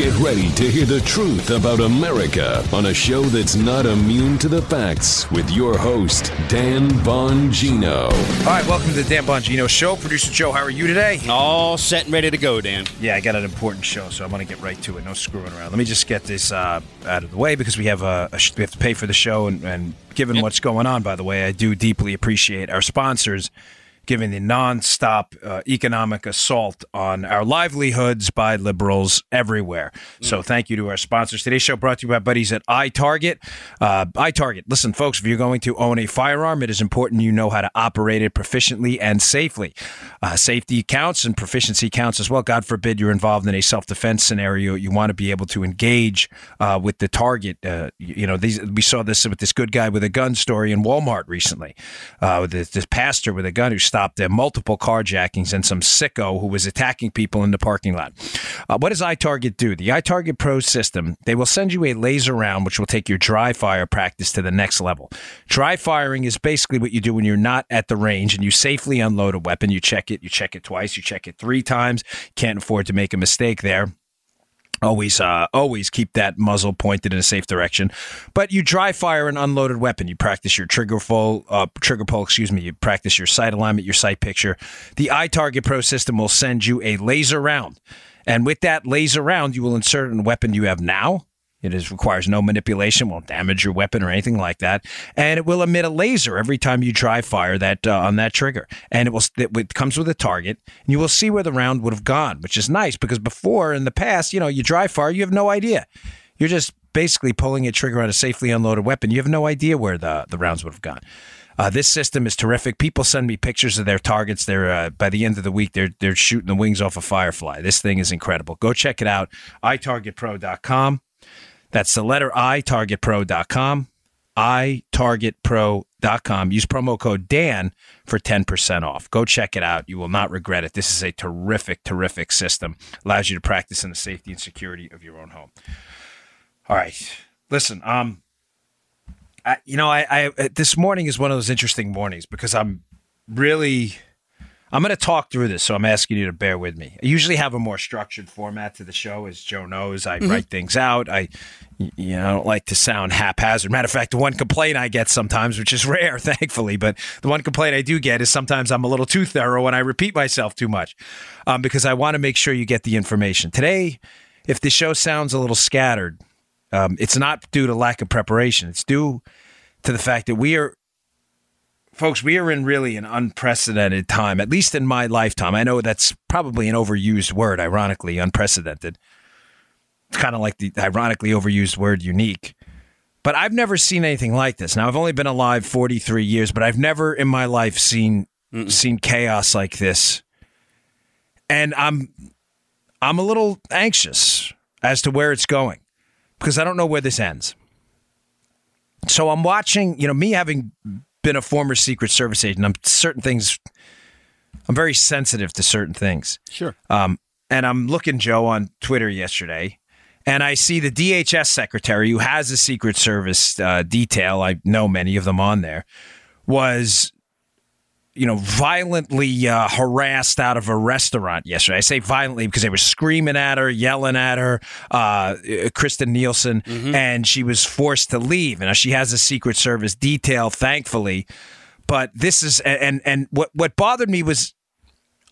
Get ready to hear the truth about America on a show that's not immune to the facts with your host, Dan Bongino. All right, welcome to the Dan Bongino Show. Producer Joe, how are you today? All set and ready to go, Dan. Yeah, I got an important show, so I'm going to get right to it. No screwing around. Let me just get this uh, out of the way because we have a, a we have to pay for the show, and, and given Yep. what's going on, by the way, I do deeply appreciate our sponsors giving the nonstop uh, economic assault on our livelihoods by liberals everywhere. So thank you to our sponsors. Today's show brought to you by buddies at iTarget. Uh, iTarget. Listen, folks, if you're going to own a firearm, it is important you know how to operate it proficiently and safely. Uh, safety counts and proficiency counts as well. God forbid you're involved in a self-defense scenario. You want to be able to engage uh, with the target. Uh, you, know, these we saw this with this good guy with a gun story in Walmart recently. Uh, with this, this pastor with a gun who stopped uh, multiple carjackings and some sicko who was attacking people in the parking lot. Uh, what does iTarget do? The iTarget Pro system, they will send you a laser round which will take your dry fire practice to the next level. Dry firing is basically what you do when you're not at the range and you safely unload a weapon. You check it, you check it twice, you check it three times. Can't afford to make a mistake there. Always, uh, always keep that muzzle pointed in a safe direction. But you dry fire an unloaded weapon. You practice your trigger full, uh, trigger pull. Excuse me. You practice your sight alignment, your sight picture. The iTarget Pro system will send you a laser round, and with that laser round, you will insert a weapon you have now. It is requires no manipulation, won't damage your weapon or anything like that, and it will emit a laser every time you try fire that uh, on that trigger, and it will it, it comes with a target, and you will see where the round would have gone, which is nice because before in the past, you know, you dry fire, you have no idea, you're just basically pulling a trigger on a safely unloaded weapon, you have no idea where the the rounds would have gone. Uh, this system is terrific. People send me pictures of their targets. They're uh, by the end of the week, they're they're shooting the wings off a firefly. This thing is incredible. Go check it out. itargetpro.com. That's the letter I, targetpro.com. itargetpro.com. Use promo code Dan for 10% off. Go check it out. You will not regret it. This is a terrific, terrific system. Allows you to practice in the safety and security of your own home. All right. Listen, um, I, you know, I, I this morning is one of those interesting mornings because I'm really I'm going to talk through this, so I'm asking you to bear with me. I usually have a more structured format to the show, as Joe knows. I write things out. I, you know, I don't like to sound haphazard. Matter of fact, the one complaint I get sometimes, which is rare, thankfully, but the one complaint I do get is sometimes I'm a little too thorough and I repeat myself too much, um, because I want to make sure you get the information today. If the show sounds a little scattered, um, it's not due to lack of preparation. It's due to the fact that we are folks, we are in really an unprecedented time, at least in my lifetime. I know that's probably an overused word, ironically, unprecedented. It's kind of like the ironically overused word unique. But I've never seen anything like this. Now, I've only been alive 43 years, but I've never in my life seen seen chaos like this. And I'm I'm a little anxious as to where it's going because I don't know where this ends. So I'm watching, you know, me having been a former Secret Service agent, I'm certain things. I'm very sensitive to certain things. Sure. Um, and I'm looking Joe on Twitter yesterday, and I see the DHS secretary who has a Secret Service uh, detail. I know many of them on there. Was you know violently uh, harassed out of a restaurant yesterday. I say violently because they were screaming at her, yelling at her. Uh, Kirstjen Nielsen, and she was forced to leave. And she has a Secret Service detail, thankfully. But this is and and what what bothered me was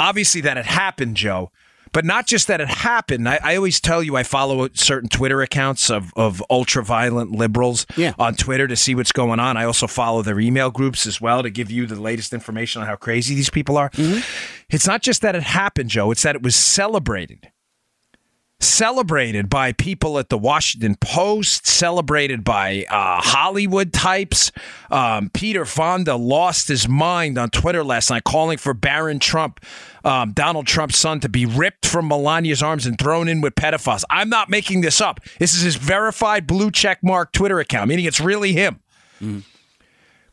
obviously that it happened, Joe. But not just that it happened. I, I always tell you I follow certain Twitter accounts of, of ultra violent liberals Yeah. on Twitter to see what's going on. I also follow their email groups as well to give you the latest information on how crazy these people are. Mm-hmm. It's not just that it happened, Joe, it's that it was celebrated celebrated by people at the Washington Post, celebrated by uh, Hollywood types. Um, Peter Fonda lost his mind on Twitter last night, calling for Barron Trump, um, Donald Trump's son, to be ripped from Melania's arms and thrown in with pedophiles. I'm not making this up. This is his verified blue check mark Twitter account, meaning it's really him.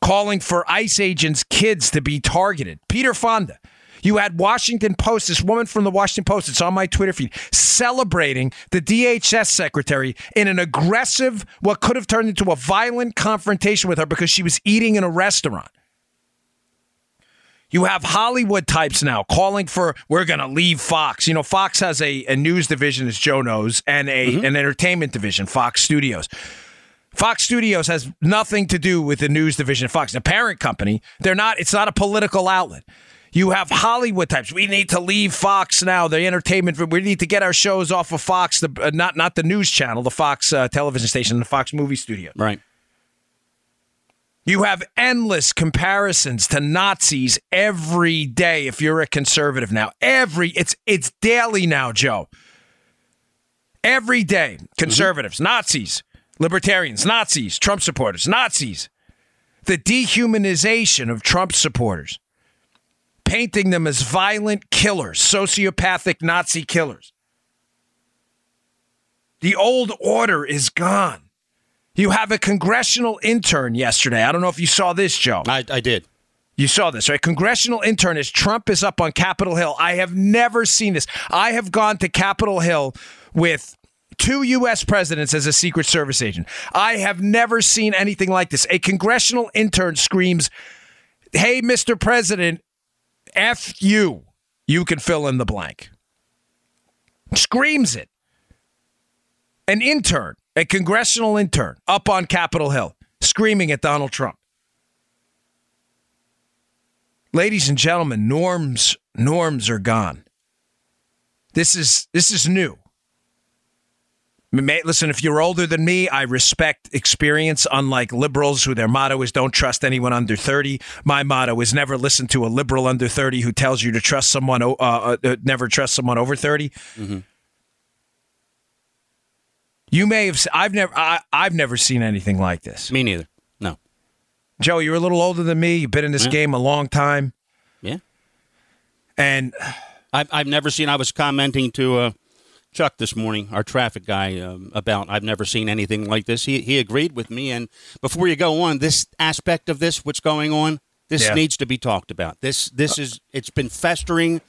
Calling for ICE agents' kids to be targeted. Peter Fonda. You had Washington Post, this woman from the Washington Post, it's on my Twitter feed, celebrating the DHS secretary in an aggressive, what could have turned into a violent confrontation with her because she was eating in a restaurant. You have Hollywood types now calling for we're going to leave Fox. You know, Fox has a, a news division, as Joe knows, and a Mm-hmm. an entertainment division, Fox Studios. Fox Studios has nothing to do with the news division of Fox, the parent company. They're not. It's not a political outlet. You have Hollywood types. We need to leave Fox now. The entertainment. We need to get our shows off of Fox, the uh, not not the news channel, the Fox uh, television station, the Fox movie studio. Right. You have endless comparisons to Nazis every day if you're a conservative now. Every it's it's daily now, Joe. Every day, conservatives, Nazis, libertarians, Nazis, Trump supporters, Nazis. The dehumanization of Trump supporters, painting them as violent killers, sociopathic Nazi killers. The old order is gone. You have a congressional intern yesterday. I don't know if you saw this, Joe. I, I did. You saw this, right? Congressional intern as Trump is up on Capitol Hill. I have never seen this. I have gone to Capitol Hill with two U.S. presidents as a Secret Service agent. I have never seen anything like this. A congressional intern screams, Hey, Mr. President, F you. You can fill in the blank. Screams it. An intern, a congressional intern, up on Capitol Hill, screaming at Donald Trump. Ladies and gentlemen, norms norms are gone. This is this is new. Listen, if you're older than me, I respect experience, unlike liberals who their motto is don't trust anyone under 30. My motto is never listen to a liberal under 30 who tells you to trust someone, uh, uh, never trust someone over 30. You may have, I've never, I, I've never seen anything like this. Me neither. No. Joe, you're a little older than me. You've been in this Yeah. game a long time. Yeah. And I've, I've never seen, I was commenting to uh, Chuck this morning, our traffic guy, um, about I've never seen anything like this. He, he agreed with me. And before you go on, this aspect of this, what's going on, this Yeah. needs to be talked about. This, this is, it's been festering.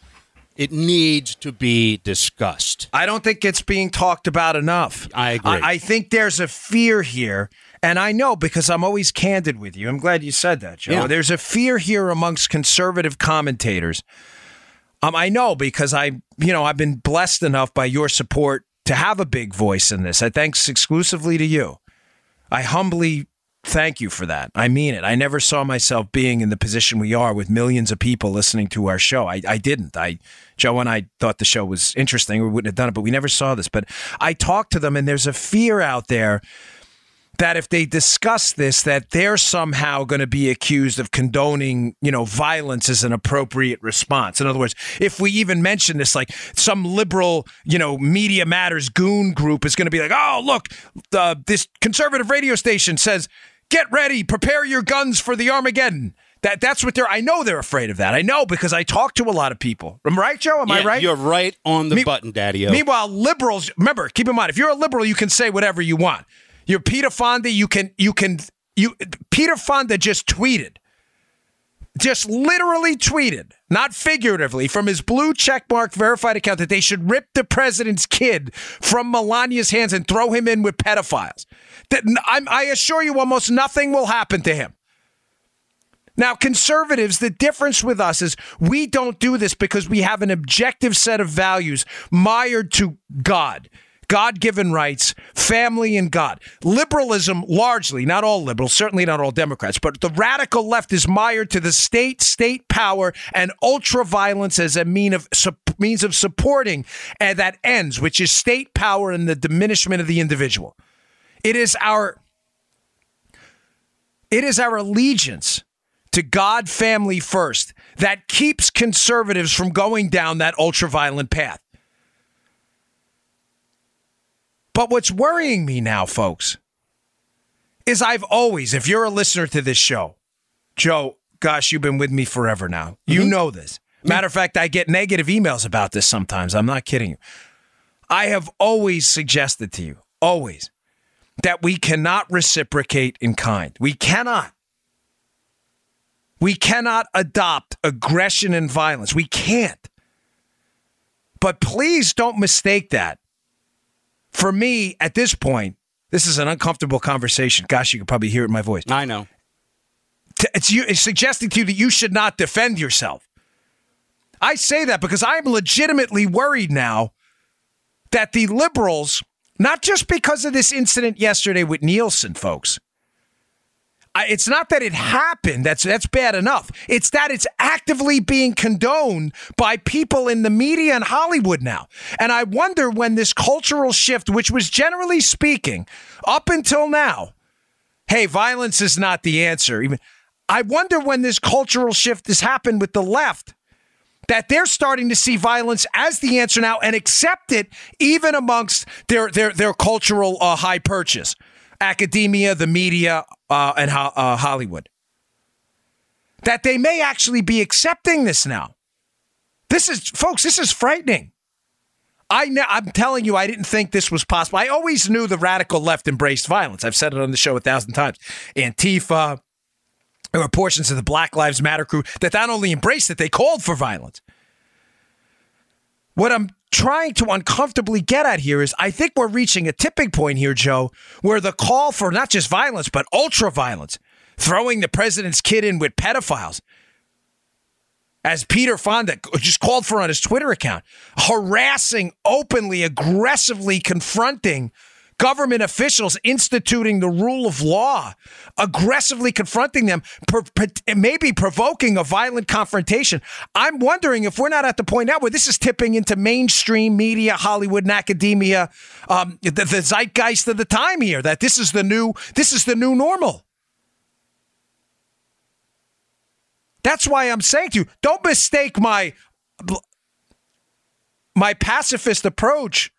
It needs to be discussed. I don't think it's being talked about enough. I agree. I, I think there's a fear here, and I know because I'm always candid with you. I'm glad you said that, Joe. Yeah. There's a fear here amongst conservative commentators. Um, I know because I, you know, I've been blessed enough by your support to have a big voice in this. I thanks exclusively to you. I humbly thank you for that. I mean it. I never saw myself being in the position we are with millions of people listening to our show. I, I didn't. I Joe and I thought the show was interesting. We wouldn't have done it, but we never saw this. But I talked to them, and there's a fear out there that if they discuss this, that they're somehow going to be accused of condoning, you know, violence as an appropriate response. In other words, if we even mention this, like some liberal, you know, media matters goon group is going to be like, oh, look, uh, this conservative radio station says, get ready, prepare your guns for the Armageddon. That that's what they're. I know they're afraid of that. I know because I talk to a lot of people. Am I right, Joe? Am I right? You're right on the Me- button, Daddy. Meanwhile, liberals, remember, keep in mind, if you're a liberal, you can say whatever you want. You're Peter Fonda, you can, you can, you. Peter Fonda just tweeted, just literally tweeted, not figuratively, from his blue checkmark verified account that they should rip the president's kid from Melania's hands and throw him in with pedophiles. That I assure you, almost nothing will happen to him. Now, conservatives, the difference with us is we don't do this because we have an objective set of values mired to God, God given rights, family, and God. Liberalism, largely, not all liberals, certainly not all Democrats, but the radical left is mired to the state, state power, and ultra violence as a mean of, sup- means of supporting and that ends, which is state power and the diminishment of the individual. It is our it is our allegiance to God family first that keeps conservatives from going down that ultra-violent path. But what's worrying me now, folks, is I've always, if you're a listener to this show, Joe, gosh, you've been with me forever now. You mm-hmm. know this. Matter of fact, I get negative emails about this sometimes. I'm not kidding you. I have always suggested to you, always, that we cannot reciprocate in kind. We cannot. We cannot adopt aggression and violence. We can't. But please don't mistake that. For me, at this point, this is an uncomfortable conversation. Gosh, you could probably hear it in my voice. I know. it's, you, it's suggesting to you that you should not defend yourself. I say that because I'm legitimately worried now that the liberals, not just because of this incident yesterday with Nielsen, folks, it's not that it happened. That's that's bad enough. It's that it's actively being condoned by people in the media and Hollywood now. And I wonder when this cultural shift, which was generally speaking, up until now, hey, violence is not the answer. Even I wonder when this cultural shift has happened with the left that they're starting to see violence as the answer now and accept it even amongst their their their cultural uh, high purchase academia, the media, uh, and uh, Hollywood. That they may actually be accepting this now. This is, folks, this is frightening. I ne- I'm telling you, I didn't think this was possible. I always knew the radical left embraced violence. I've said it on the show a thousand times. Antifa, there were portions of the Black Lives Matter crew that not only embraced it, they called for violence. What I'm trying to uncomfortably get at here is I think we're reaching a tipping point here, Joe, where the call for not just violence, but ultra violence, throwing the president's kid in with pedophiles, as Peter Fonda just called for on his Twitter account, harassing, openly, aggressively confronting government officials instituting the rule of law, aggressively confronting them, per, per, maybe provoking a violent confrontation. I'm wondering if we're not at the point now where this is tipping into mainstream media, Hollywood, and academia, um, the, the zeitgeist of the time here. That this is the new this is the new normal. That's why I'm saying to you, don't mistake my my pacifist approach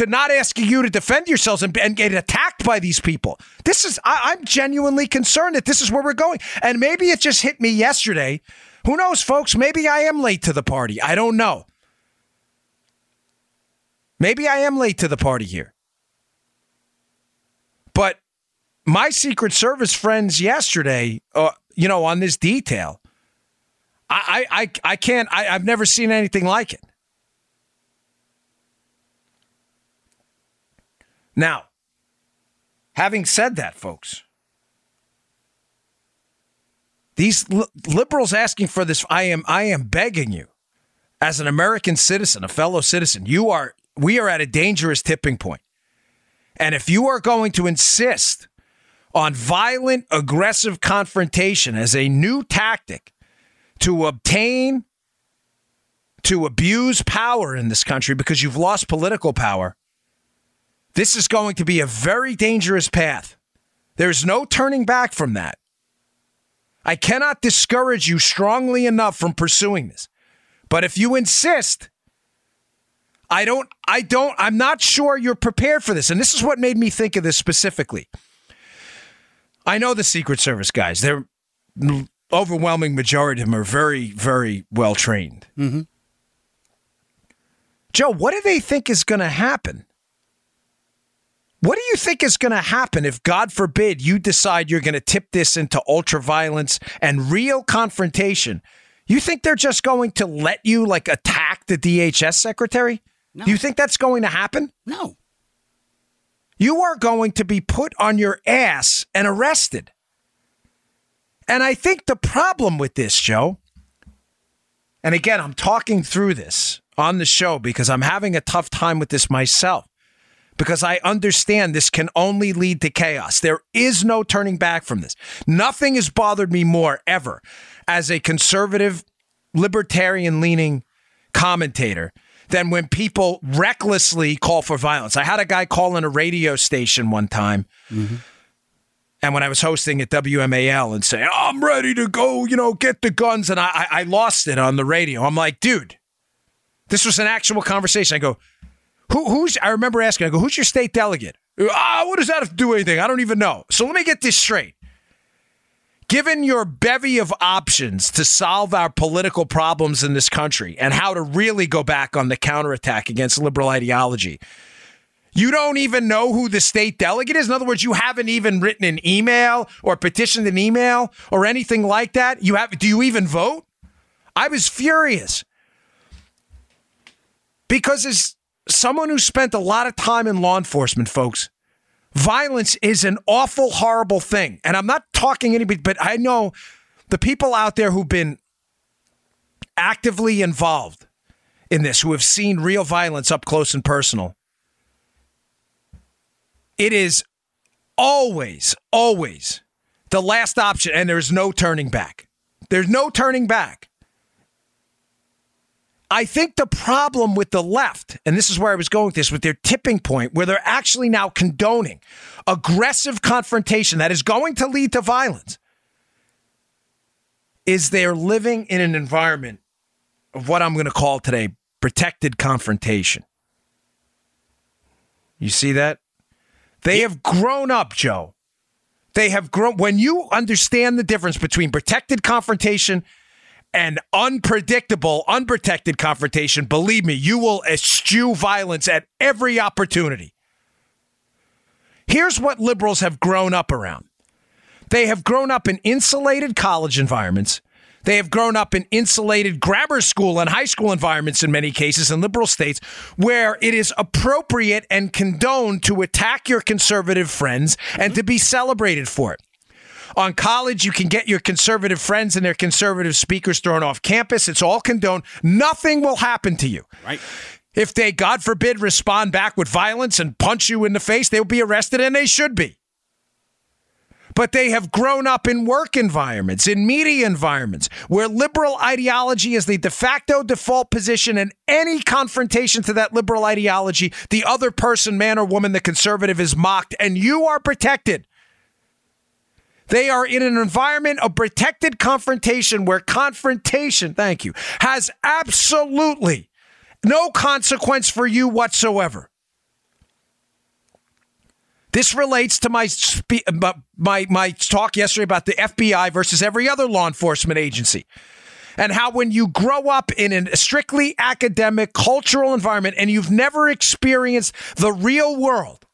to not asking you to defend yourselves and, and get attacked by these people. This is, I, I'm genuinely concerned that this is where we're going. And maybe it just hit me yesterday. Who knows, folks? Maybe I am late to the party. I don't know. Maybe I am late to the party here. But my Secret Service friends yesterday, uh, you know, on this detail, I, I, I can't, I, I've never seen anything like it. Now, having said that, folks, these li- liberals asking for this, I am, I am begging you, as an American citizen, a fellow citizen, you are, we are at a dangerous tipping point. And if you are going to insist on violent, aggressive confrontation as a new tactic to obtain, to abuse power in this country because you've lost political power, this is going to be a very dangerous path. There's no turning back from that. I cannot discourage you strongly enough from pursuing this. But if you insist, I don't, I don't, I'm not sure you're prepared for this. And this is what made me think of this specifically. I know the Secret Service guys, they're overwhelming majority of them are very, very well trained. Mm-hmm. Joe, what do they think is going to happen what do you think is going to happen if, God forbid, you decide you're going to tip this into ultra violence and real confrontation? You think they're just going to let you like attack the DHS secretary? No. Do you think that's going to happen? No. You are going to be put on your ass and arrested. And I think the problem with this, Joe, and again, I'm talking through this on the show because I'm having a tough time with this myself because I understand this can only lead to chaos. There is no turning back from this. Nothing has bothered me more ever as a conservative, libertarian leaning commentator than when people recklessly call for violence. I had a guy call in a radio station one time. Mm-hmm. And when I was hosting at WMAL and say, I'm ready to go, you know, get the guns. And I, I lost it on the radio. I'm like, dude, this was an actual conversation. I go, who, who's? I remember asking. I go, "Who's your state delegate?" Ah, what does that have to do with anything? I don't even know. So let me get this straight. Given your bevy of options to solve our political problems in this country and how to really go back on the counterattack against liberal ideology, you don't even know who the state delegate is. In other words, you haven't even written an email or petitioned an email or anything like that. You have? Do you even vote? I was furious because as someone who spent a lot of time in law enforcement, folks, violence is an awful, horrible thing. And I'm not talking anybody, but I know the people out there who've been actively involved in this, who have seen real violence up close and personal, it is always, always the last option, and there's no turning back. There's no turning back. I think the problem with the left, and this is where I was going with this, with their tipping point, where they're actually now condoning aggressive confrontation that is going to lead to violence, is they're living in an environment of what I'm going to call today protected confrontation. You see that? They have grown up, Joe. They have grown. When you understand the difference between protected confrontation and unpredictable, unprotected confrontation, believe me, you will eschew violence at every opportunity. Here's what liberals have grown up around they have grown up in insulated college environments. They have grown up in insulated grammar school and high school environments in many cases in liberal states where it is appropriate and condoned to attack your conservative friends and to be celebrated for it. On college, you can get your conservative friends and their conservative speakers thrown off campus. It's all condoned. Nothing will happen to you. Right. If they, God forbid, respond back with violence and punch you in the face, they'll be arrested and they should be. But they have grown up in work environments, in media environments, where liberal ideology is the de facto default position, and any confrontation to that liberal ideology, the other person, man or woman, the conservative, is mocked, and you are protected. They are in an environment of protected confrontation where confrontation, thank you, has absolutely no consequence for you whatsoever. This relates to my spe- uh, my my talk yesterday about the FBI versus every other law enforcement agency. And how when you grow up in a strictly academic cultural environment and you've never experienced the real world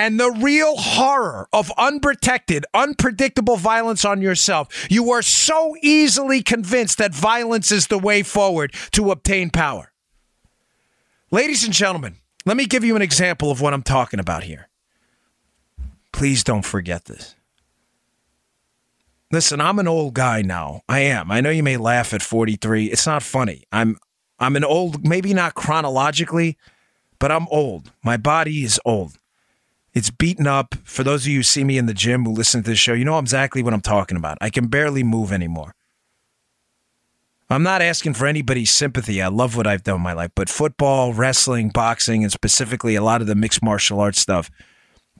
and the real horror of unprotected, unpredictable violence on yourself, you are so easily convinced that violence is the way forward to obtain power. Ladies and gentlemen, let me give you an example of what I'm talking about here. Please don't forget this. Listen, I'm an old guy now. I am. I know you may laugh at 43. It's not funny. I'm I'm an old, maybe not chronologically, but I'm old. My body is old. It's beaten up. For those of you who see me in the gym who listen to this show, you know exactly what I'm talking about. I can barely move anymore. I'm not asking for anybody's sympathy. I love what I've done in my life, but football, wrestling, boxing, and specifically a lot of the mixed martial arts stuff,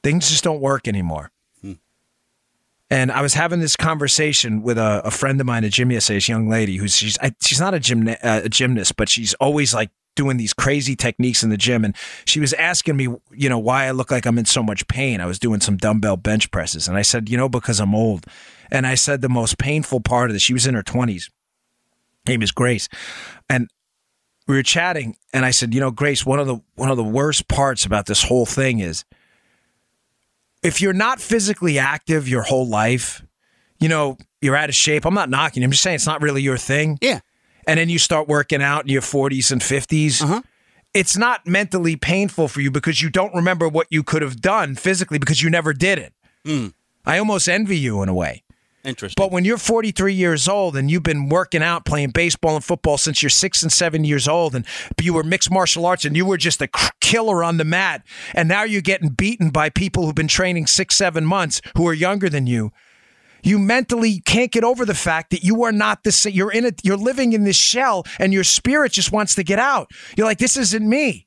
things just don't work anymore. Hmm. And I was having this conversation with a, a, friend of mine at gym yesterday, this young lady who's she's I, she's not a gym uh, a gymnast, but she's always like doing these crazy techniques in the gym. And she was asking me, you know, why I look like I'm in so much pain. I was doing some dumbbell bench presses, and I said, you know, because I'm old. And I said the most painful part of this. She was in her twenties name is Grace. And we were chatting and I said, you know, Grace, one of the one of the worst parts about this whole thing is if you're not physically active your whole life, you know, you're out of shape. I'm not knocking. I'm just saying it's not really your thing. Yeah. And then you start working out in your 40s and 50s. Uh-huh. It's not mentally painful for you because you don't remember what you could have done physically because you never did it. Mm. I almost envy you in a way. Interesting. But when you're 43 years old and you've been working out, playing baseball and football since you're six and seven years old, and you were mixed martial arts and you were just a killer on the mat, and now you're getting beaten by people who've been training six, seven months who are younger than you. You mentally can't get over the fact that you are not same. You're in it. You're living in this shell, and your spirit just wants to get out. You're like, this isn't me.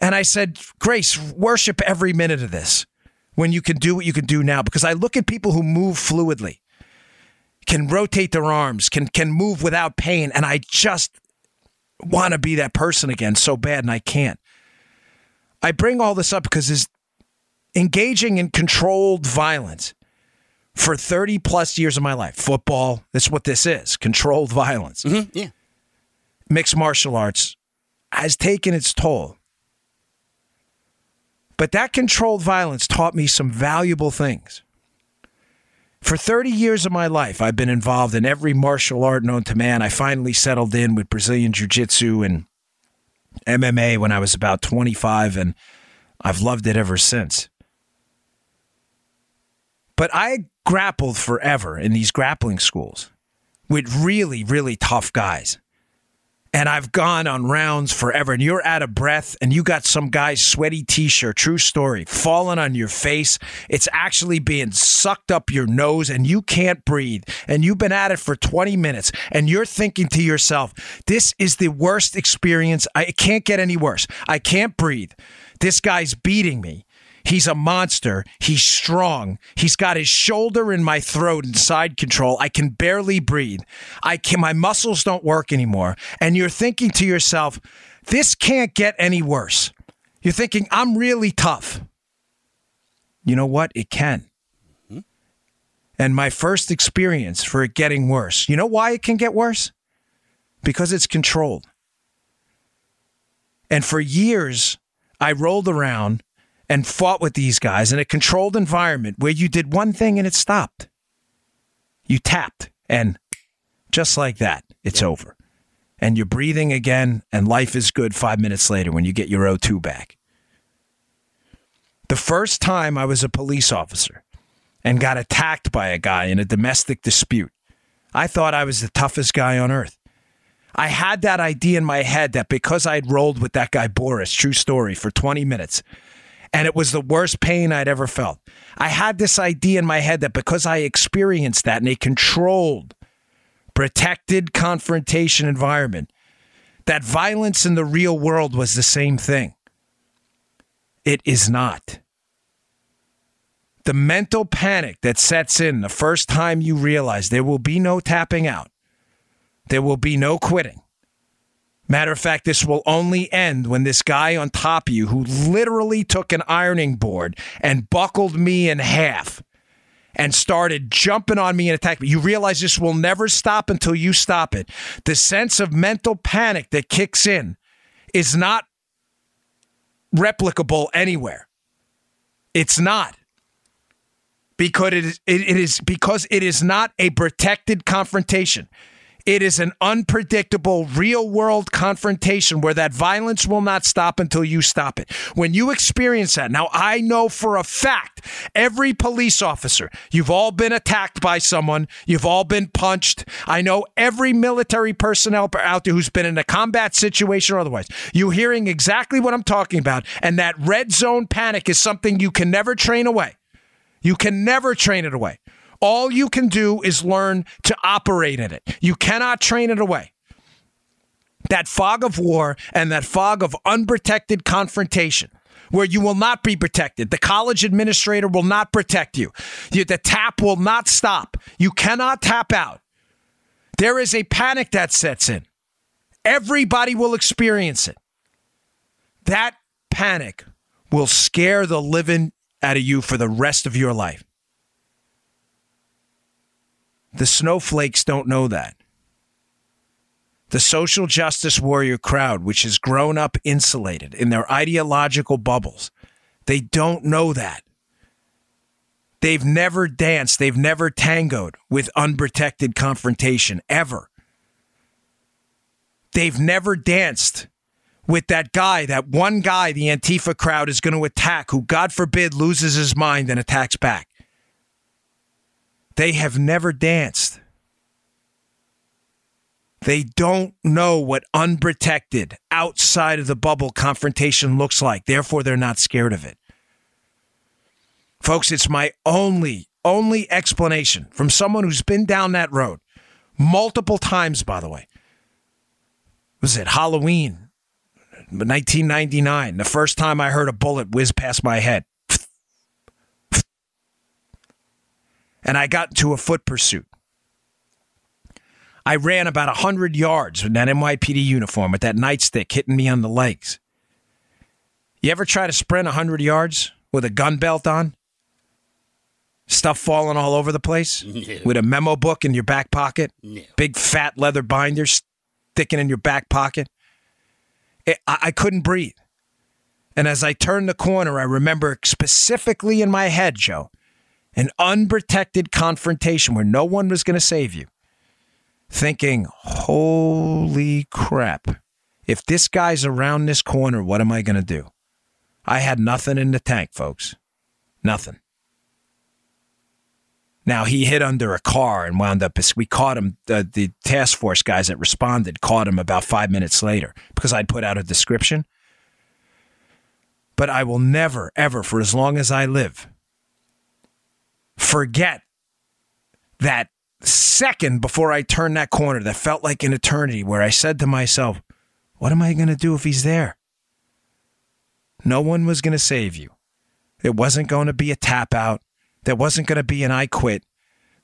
And I said, Grace, worship every minute of this when you can do what you can do now because I look at people who move fluidly, can rotate their arms, can can move without pain and I just want to be that person again so bad and I can't. I bring all this up because is engaging in controlled violence for 30 plus years of my life. Football, that's what this is, controlled violence. Mm-hmm, yeah. Mixed martial arts has taken its toll. But that controlled violence taught me some valuable things. For 30 years of my life, I've been involved in every martial art known to man. I finally settled in with Brazilian Jiu Jitsu and MMA when I was about 25, and I've loved it ever since. But I grappled forever in these grappling schools with really, really tough guys. And I've gone on rounds forever, and you're out of breath, and you got some guy's sweaty t shirt, true story, falling on your face. It's actually being sucked up your nose, and you can't breathe. And you've been at it for 20 minutes, and you're thinking to yourself, this is the worst experience. I it can't get any worse. I can't breathe. This guy's beating me. He's a monster. He's strong. He's got his shoulder in my throat and side control. I can barely breathe. I can my muscles don't work anymore. And you're thinking to yourself, this can't get any worse. You're thinking, I'm really tough. You know what? It can. Mm-hmm. And my first experience for it getting worse. You know why it can get worse? Because it's controlled. And for years, I rolled around and fought with these guys in a controlled environment where you did one thing and it stopped. You tapped, and just like that, it's over. And you're breathing again, and life is good five minutes later when you get your O2 back. The first time I was a police officer and got attacked by a guy in a domestic dispute, I thought I was the toughest guy on earth. I had that idea in my head that because I'd rolled with that guy Boris, true story, for 20 minutes, and it was the worst pain I'd ever felt. I had this idea in my head that because I experienced that in a controlled, protected confrontation environment, that violence in the real world was the same thing. It is not. The mental panic that sets in the first time you realize there will be no tapping out, there will be no quitting Matter of fact, this will only end when this guy on top of you, who literally took an ironing board and buckled me in half and started jumping on me and attacking me, you realize this will never stop until you stop it. The sense of mental panic that kicks in is not replicable anywhere. It's not because it is, it is because it is not a protected confrontation. It is an unpredictable, real world confrontation where that violence will not stop until you stop it. When you experience that, now I know for a fact every police officer, you've all been attacked by someone, you've all been punched. I know every military personnel out there who's been in a combat situation or otherwise. You're hearing exactly what I'm talking about. And that red zone panic is something you can never train away. You can never train it away. All you can do is learn to operate in it. You cannot train it away. That fog of war and that fog of unprotected confrontation where you will not be protected. The college administrator will not protect you. The tap will not stop. You cannot tap out. There is a panic that sets in. Everybody will experience it. That panic will scare the living out of you for the rest of your life. The snowflakes don't know that. The social justice warrior crowd, which has grown up insulated in their ideological bubbles, they don't know that. They've never danced, they've never tangoed with unprotected confrontation, ever. They've never danced with that guy, that one guy the Antifa crowd is going to attack, who, God forbid, loses his mind and attacks back. They have never danced. They don't know what unprotected, outside of the bubble confrontation looks like. Therefore, they're not scared of it. Folks, it's my only, only explanation from someone who's been down that road multiple times, by the way. Was it Halloween, 1999? The first time I heard a bullet whiz past my head. And I got into a foot pursuit. I ran about 100 yards with that NYPD uniform with that nightstick hitting me on the legs. You ever try to sprint 100 yards with a gun belt on? Stuff falling all over the place? No. With a memo book in your back pocket? No. Big fat leather binder sticking in your back pocket? It, I, I couldn't breathe. And as I turned the corner, I remember specifically in my head, Joe, an unprotected confrontation where no one was going to save you, thinking, holy crap, if this guy's around this corner, what am I going to do? I had nothing in the tank, folks. Nothing. Now he hid under a car and wound up. We caught him. The, the task force guys that responded caught him about five minutes later because I'd put out a description. But I will never, ever, for as long as I live, forget that second before I turned that corner that felt like an eternity where I said to myself, What am I going to do if he's there? No one was going to save you. There wasn't going to be a tap out. There wasn't going to be an I quit.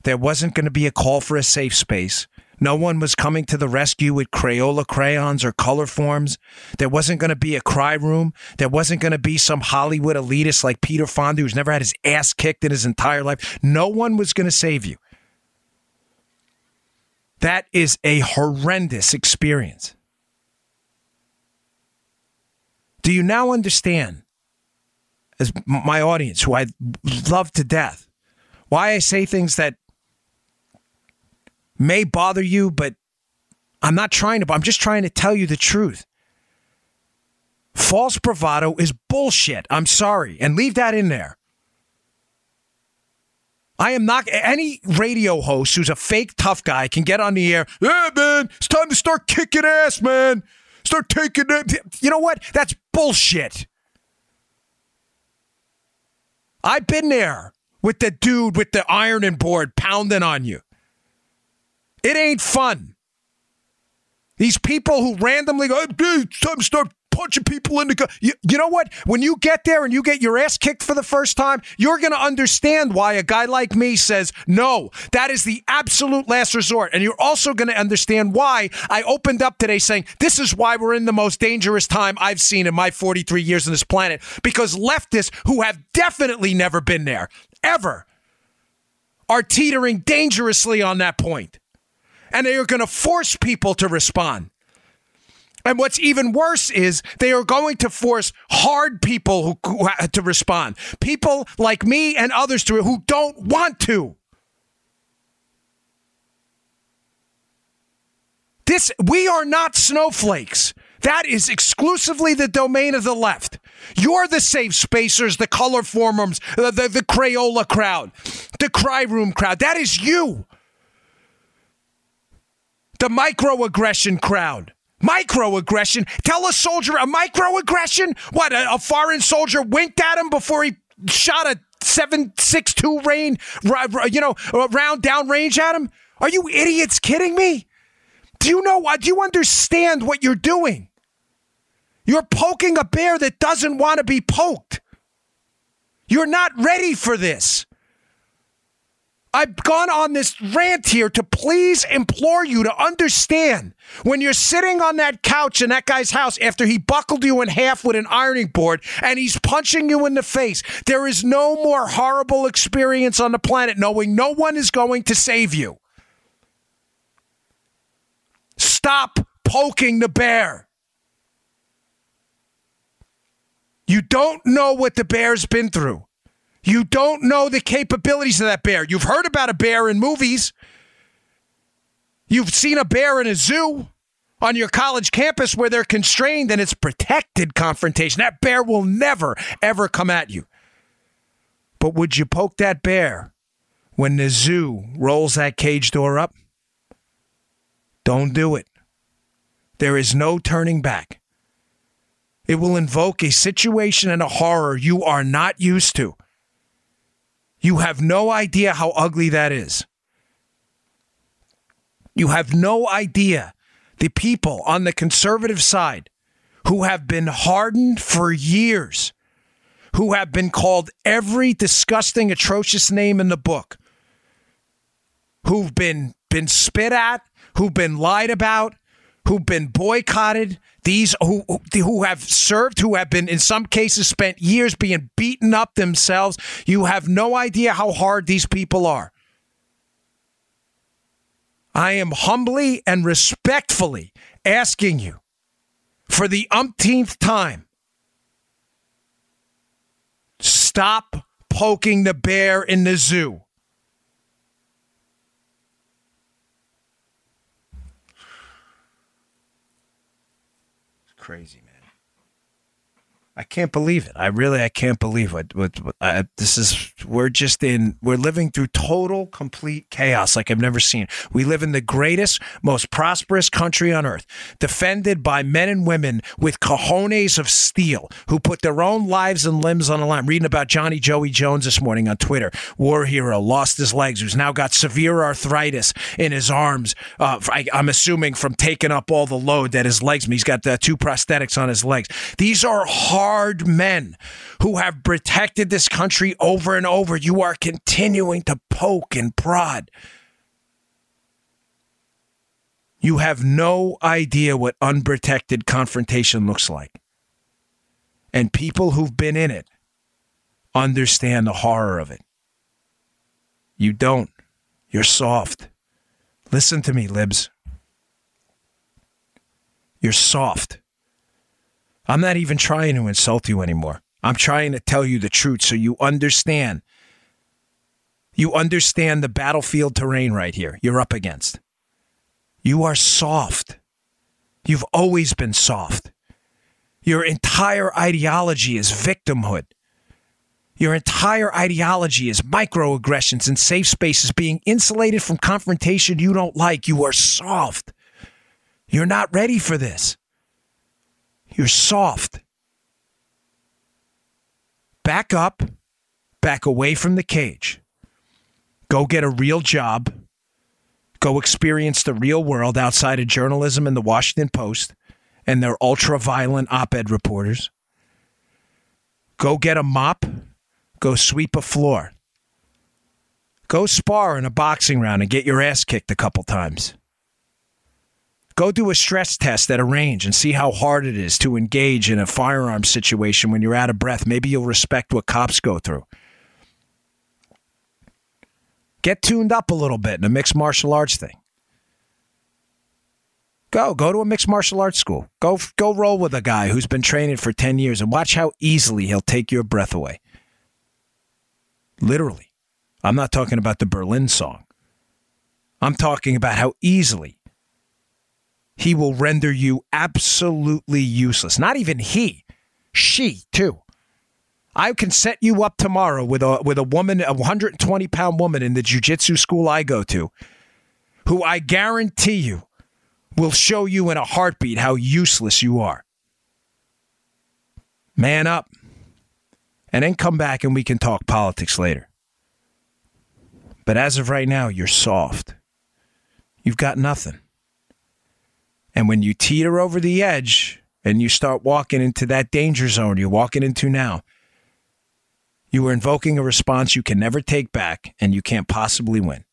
There wasn't going to be a call for a safe space. No one was coming to the rescue with Crayola crayons or color forms. There wasn't going to be a cry room. There wasn't going to be some Hollywood elitist like Peter Fonda who's never had his ass kicked in his entire life. No one was going to save you. That is a horrendous experience. Do you now understand, as my audience, who I love to death, why I say things that may bother you, but I'm not trying to, I'm just trying to tell you the truth. False bravado is bullshit. I'm sorry. And leave that in there. I am not any radio host who's a fake tough guy can get on the air. Yeah, man, it's time to start kicking ass, man. Start taking it. You know what? That's bullshit. I've been there with the dude with the ironing board pounding on you. It ain't fun. These people who randomly go, time start punching people in the gut. You, you know what? When you get there and you get your ass kicked for the first time, you're going to understand why a guy like me says, no, that is the absolute last resort. And you're also going to understand why I opened up today saying, this is why we're in the most dangerous time I've seen in my 43 years on this planet. Because leftists who have definitely never been there, ever, are teetering dangerously on that point and they are going to force people to respond. And what's even worse is they are going to force hard people who, who to respond. People like me and others to who don't want to. This we are not snowflakes. That is exclusively the domain of the left. You're the safe spacers, the color formers, the, the, the Crayola crowd, the cry room crowd. That is you. The microaggression crowd. Microaggression. Tell a soldier a microaggression? What, a, a foreign soldier winked at him before he shot a 7.62 range, you know, round down range at him? Are you idiots kidding me? Do you know what? Do you understand what you're doing? You're poking a bear that doesn't want to be poked. You're not ready for this. I've gone on this rant here to please implore you to understand when you're sitting on that couch in that guy's house after he buckled you in half with an ironing board and he's punching you in the face, there is no more horrible experience on the planet knowing no one is going to save you. Stop poking the bear. You don't know what the bear's been through. You don't know the capabilities of that bear. You've heard about a bear in movies. You've seen a bear in a zoo on your college campus where they're constrained and it's protected confrontation. That bear will never, ever come at you. But would you poke that bear when the zoo rolls that cage door up? Don't do it. There is no turning back. It will invoke a situation and a horror you are not used to. You have no idea how ugly that is. You have no idea the people on the conservative side who have been hardened for years, who have been called every disgusting, atrocious name in the book, who've been been spit at, who've been lied about, who've been boycotted, these who who have served, who have been in some cases spent years being beaten up themselves. You have no idea how hard these people are. I am humbly and respectfully asking you for the umpteenth time stop poking the bear in the zoo. Crazy, man. I can't believe it. I really, I can't believe what, what, what this is. We're just in, we're living through total, complete chaos like I've never seen. We live in the greatest, most prosperous country on earth, defended by men and women with cojones of steel who put their own lives and limbs on the line. Reading about Johnny Joey Jones this morning on Twitter, war hero, lost his legs, who's now got severe arthritis in his arms. Uh, I, I'm assuming from taking up all the load that his legs, he's got uh, two prosthetics on his legs. These are hard hard men who have protected this country over and over. You are continuing to poke and prod. You have no idea what unprotected confrontation looks like. And people who've been in it understand the horror of it. You don't. You're soft. Listen to me, Libs. You're soft. I'm not even trying to insult you anymore. I'm trying to tell you the truth so you understand. You understand the battlefield terrain right here you're up against. You are soft. You've always been soft. Your entire ideology is victimhood. Your entire ideology is microaggressions and safe spaces being insulated from confrontation you don't like. You are soft. You're not ready for this. You're soft. Back up, back away from the cage. Go get a real job. Go experience the real world outside of journalism and the Washington Post and their ultra violent op ed reporters. Go get a mop. Go sweep a floor. Go spar in a boxing round and get your ass kicked a couple times. Go do a stress test at a range and see how hard it is to engage in a firearm situation when you're out of breath. Maybe you'll respect what cops go through. Get tuned up a little bit in a mixed martial arts thing. Go, go to a mixed martial arts school. Go, go roll with a guy who's been training for 10 years and watch how easily he'll take your breath away. Literally. I'm not talking about the Berlin song. I'm talking about how easily he will render you absolutely useless. Not even he, she too. I can set you up tomorrow with a with a woman, a 120 pound woman in the jujitsu school I go to, who I guarantee you will show you in a heartbeat how useless you are. Man up, and then come back and we can talk politics later. But as of right now, you're soft. You've got nothing. And when you teeter over the edge and you start walking into that danger zone you're walking into now, you are invoking a response you can never take back and you can't possibly win.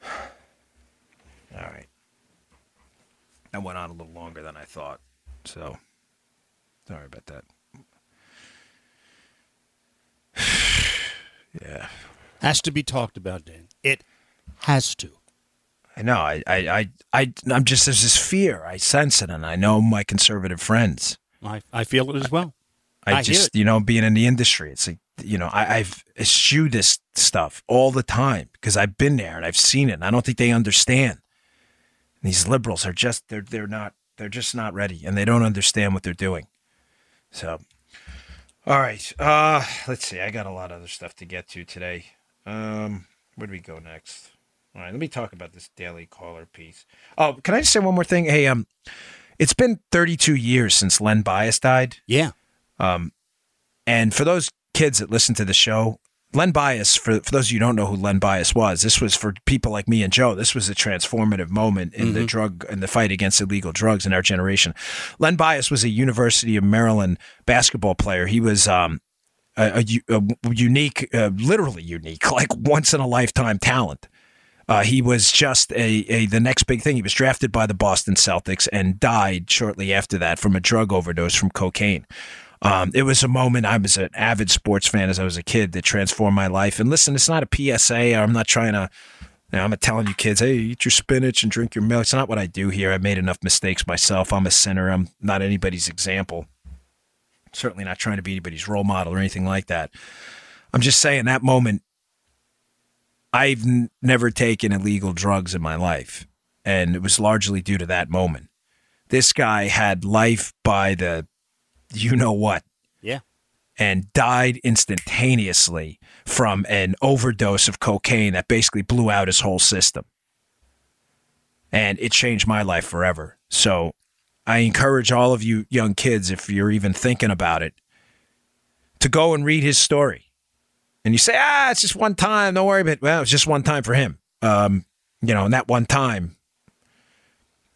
All right. That went on a little longer than I thought. So, sorry about that. yeah. Has to be talked about, Dan. It has to. I know. I, I, I, I, I'm just there's this fear. I sense it, and I know my conservative friends. I, I feel it as well. I, I just, you know, being in the industry, it's like, you know, I, I've eschewed this stuff all the time because I've been there and I've seen it. And I don't think they understand. These liberals are just, they're, they're not, they're just not ready and they don't understand what they're doing. So, all right. Uh, let's see. I got a lot of other stuff to get to today. Um, where do we go next? All right, let me talk about this Daily Caller piece. Oh, can I just say one more thing? Hey, um, it's been 32 years since Len Bias died. Yeah. Um, and for those kids that listen to the show, Len Bias, for, for those of you who don't know who Len Bias was, this was for people like me and Joe. This was a transformative moment in mm-hmm. the drug in the fight against illegal drugs in our generation. Len Bias was a University of Maryland basketball player. He was um, a, a, a unique, uh, literally unique, like once in a lifetime talent. Uh, he was just a, a the next big thing. He was drafted by the Boston Celtics and died shortly after that from a drug overdose from cocaine. Um, it was a moment. I was an avid sports fan as I was a kid that transformed my life. And listen, it's not a PSA. I'm not trying to. You know, I'm not telling you kids, hey, eat your spinach and drink your milk. It's not what I do here. I made enough mistakes myself. I'm a sinner. I'm not anybody's example. Certainly not trying to be anybody's role model or anything like that. I'm just saying that moment I've n- never taken illegal drugs in my life, and it was largely due to that moment. This guy had life by the you know what Yeah. and died instantaneously from an overdose of cocaine that basically blew out his whole system. And it changed my life forever. So I encourage all of you young kids, if you're even thinking about it, to go and read his story. And you say, ah, it's just one time. Don't worry about it. Well, it's just one time for him. Um, you know, and that one time,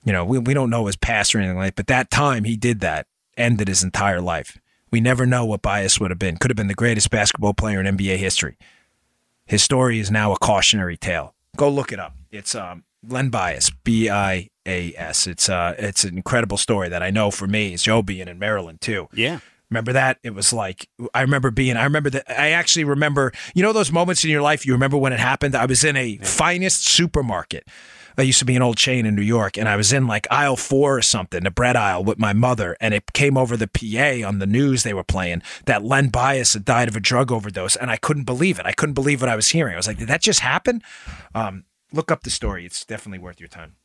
you know, we, we don't know his past or anything like that, but that time he did that ended his entire life. We never know what Bias would have been. Could have been the greatest basketball player in NBA history. His story is now a cautionary tale. Go look it up. It's um, Len Bias, B I A S. It's uh, it's an incredible story that I know for me is Joe being in Maryland too. Yeah. Remember that? It was like I remember being. I remember that. I actually remember. You know those moments in your life. You remember when it happened. I was in a Finast supermarket. That used to be an old chain in New York, and I was in like aisle four or something, the bread aisle with my mother, and it came over the PA on the news they were playing that Len Bias had died of a drug overdose, and I couldn't believe it. I couldn't believe what I was hearing. I was like, did that just happen? Um, look up the story. It's definitely worth your time.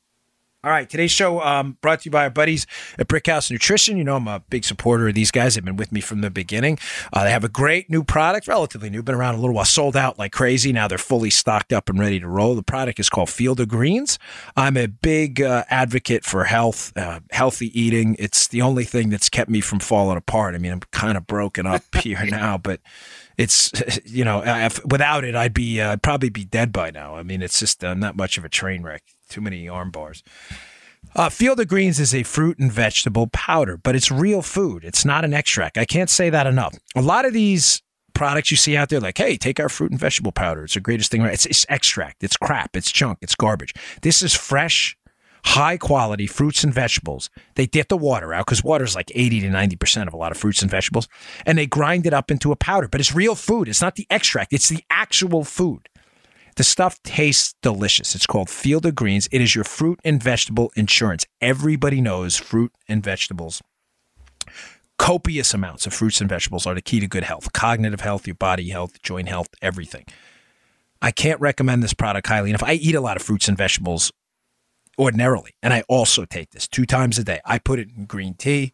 All right, today's show um, brought to you by our buddies at Brickhouse Nutrition. You know, I'm a big supporter of these guys. They've been with me from the beginning. Uh, they have a great new product, relatively new, been around a little while, sold out like crazy. Now they're fully stocked up and ready to roll. The product is called Field of Greens. I'm a big uh, advocate for health, uh, healthy eating. It's the only thing that's kept me from falling apart. I mean, I'm kind of broken up here now, but it's you know if, without it i'd be uh, i'd probably be dead by now i mean it's just uh, not much of a train wreck too many arm bars. Uh, field of greens is a fruit and vegetable powder but it's real food. It's not an extract. I can't say that enough. A lot of these products you see out there like hey take our fruit and vegetable powder. It's the greatest thing it's, it's extract. It's crap. It's junk. It's garbage. This is fresh high quality fruits and vegetables. They dip the water out because water is like 80 to 90% of a lot of fruits and vegetables, and they grind it up into a powder. But it's real food. It's not the extract, it's the actual food. The stuff tastes delicious. It's called Field of Greens. It is your fruit and vegetable insurance. Everybody knows fruit and vegetables. Copious amounts of fruits and vegetables are the key to good health, cognitive health, your body health, joint health, everything. I can't recommend this product highly enough. I eat a lot of fruits and vegetables ordinarily. And I also take this two times a day. I put it in green tea,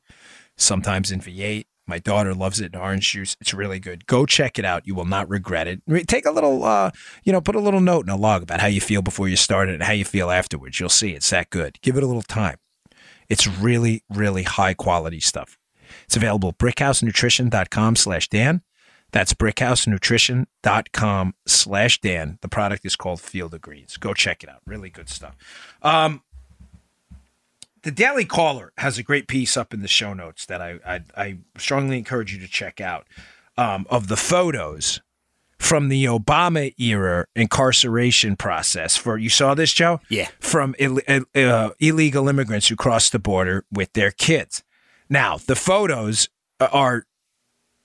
sometimes in V8. My daughter loves it in orange juice. It's really good. Go check it out. You will not regret it. Take a little, uh, you know, put a little note in a log about how you feel before you start it and how you feel afterwards. You'll see it's that good. Give it a little time. It's really, really high quality stuff. It's available at brickhousenutrition.com slash Dan. That's brickhousenutrition.com slash Dan. The product is called Field of Greens. Go check it out. Really good stuff. Um, the Daily Caller has a great piece up in the show notes that I, I, I strongly encourage you to check out um, of the photos from the Obama era incarceration process for you saw this Joe Yeah. from Ill, uh, illegal immigrants who crossed the border with their kids. Now the photos are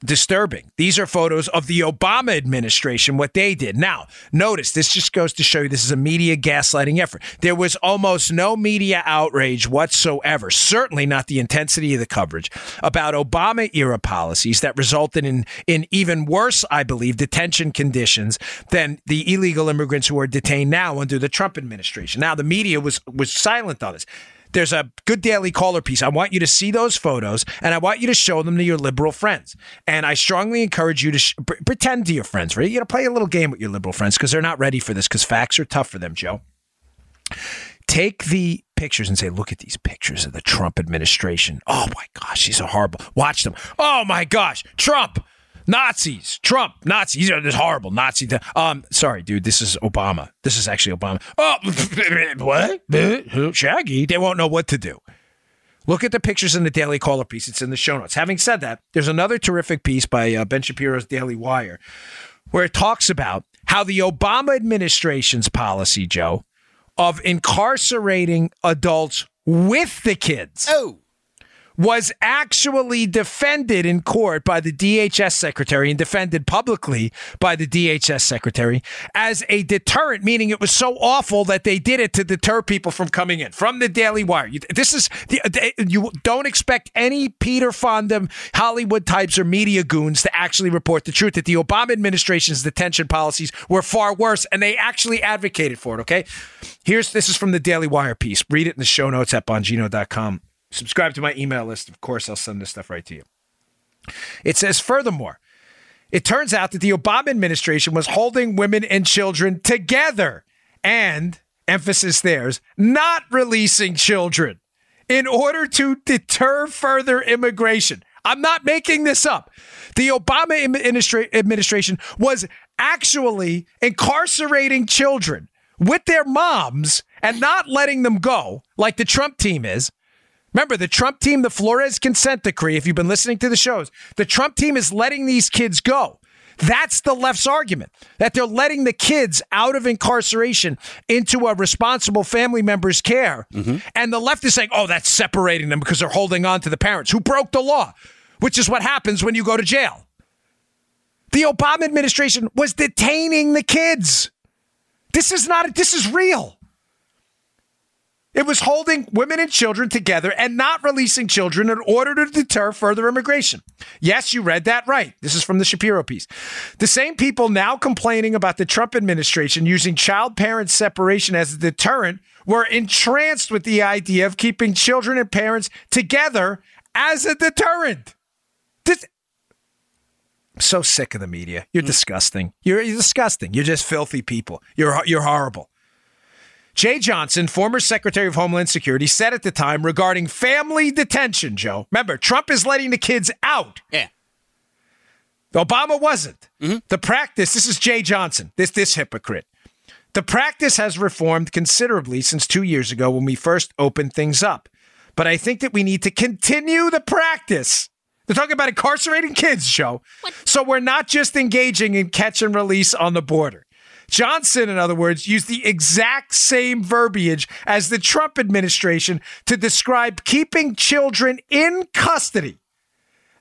disturbing. These are photos of the Obama administration, what they did. Now, notice this just goes to show you this is a media gaslighting effort. There was almost no media outrage whatsoever, certainly not the intensity of the coverage about Obama era policies that resulted in, in even worse, I believe, detention conditions than the illegal immigrants who are detained now under the Trump administration. Now, the media was was silent on this. There's a good daily caller piece. I want you to see those photos and I want you to show them to your liberal friends. And I strongly encourage you to sh- pretend to your friends, right? You know, play a little game with your liberal friends because they're not ready for this because facts are tough for them, Joe. Take the pictures and say, look at these pictures of the Trump administration. Oh my gosh, these are horrible. Watch them. Oh my gosh, Trump. Nazis, Trump, Nazis. These are this horrible Nazi. Th- um, sorry, dude. This is Obama. This is actually Obama. Oh, what? Shaggy. They won't know what to do. Look at the pictures in the Daily Caller piece. It's in the show notes. Having said that, there's another terrific piece by uh, Ben Shapiro's Daily Wire where it talks about how the Obama administration's policy, Joe, of incarcerating adults with the kids Oh. Was actually defended in court by the DHS secretary and defended publicly by the DHS secretary as a deterrent, meaning it was so awful that they did it to deter people from coming in. From the Daily Wire, this is the, you don't expect any Peter Fonda Hollywood types or media goons to actually report the truth that the Obama administration's detention policies were far worse, and they actually advocated for it. Okay, here's this is from the Daily Wire piece. Read it in the show notes at bongino.com Subscribe to my email list. Of course, I'll send this stuff right to you. It says, furthermore, it turns out that the Obama administration was holding women and children together and, emphasis theirs, not releasing children in order to deter further immigration. I'm not making this up. The Obama administra- administration was actually incarcerating children with their moms and not letting them go, like the Trump team is. Remember, the Trump team, the Flores consent decree, if you've been listening to the shows, the Trump team is letting these kids go. That's the left's argument that they're letting the kids out of incarceration into a responsible family member's care. Mm-hmm. And the left is saying, oh, that's separating them because they're holding on to the parents who broke the law, which is what happens when you go to jail. The Obama administration was detaining the kids. This is not, this is real. It was holding women and children together and not releasing children in order to deter further immigration. Yes, you read that right. This is from the Shapiro piece. The same people now complaining about the Trump administration using child parent separation as a deterrent were entranced with the idea of keeping children and parents together as a deterrent. This, I'm so sick of the media. You're mm. disgusting. You're, you're disgusting. You're just filthy people. You're you're horrible. Jeh Johnson, former Secretary of Homeland Security, said at the time regarding family detention, Joe. Remember, Trump is letting the kids out. Yeah. Obama wasn't. Mm-hmm. The practice, this is Jeh Johnson, this this hypocrite. The practice has reformed considerably since 2 years ago when we first opened things up. But I think that we need to continue the practice. They're talking about incarcerating kids, Joe. What? So we're not just engaging in catch and release on the border. Johnson, in other words, used the exact same verbiage as the Trump administration to describe keeping children in custody,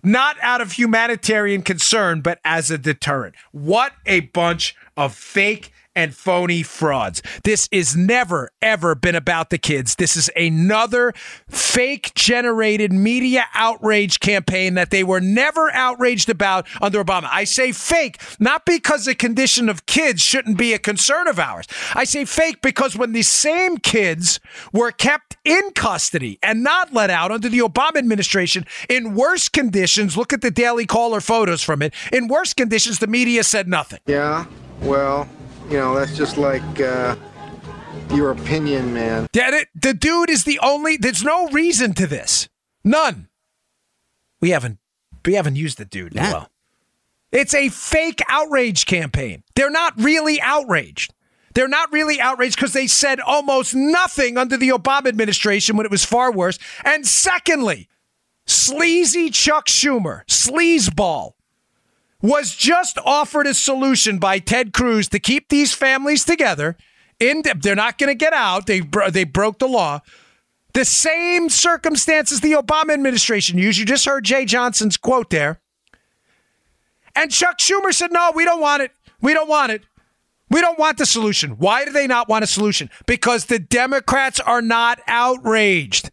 not out of humanitarian concern, but as a deterrent. What a bunch of fake and phony frauds. This is never, ever been about the kids. This is another fake generated media outrage campaign that they were never outraged about under Obama. I say fake, not because the condition of kids shouldn't be a concern of ours. I say fake because when these same kids were kept in custody and not let out under the Obama administration in worse conditions, look at the Daily Caller photos from it. In worse conditions, the media said nothing. Yeah, well, you know, that's just like uh, your opinion, man. Yeah, it, the dude is the only. There's no reason to this. None. We haven't. We haven't used the dude yeah. well. It's a fake outrage campaign. They're not really outraged. They're not really outraged because they said almost nothing under the Obama administration when it was far worse. And secondly, sleazy Chuck Schumer, sleazeball, was just offered a solution by Ted Cruz to keep these families together. In they're not going to get out. They they broke the law. The same circumstances the Obama administration used. You just heard Jeh Johnson's quote there. And Chuck Schumer said, "No, we don't want it. We don't want it. We don't want the solution. Why do they not want a solution? Because the Democrats are not outraged.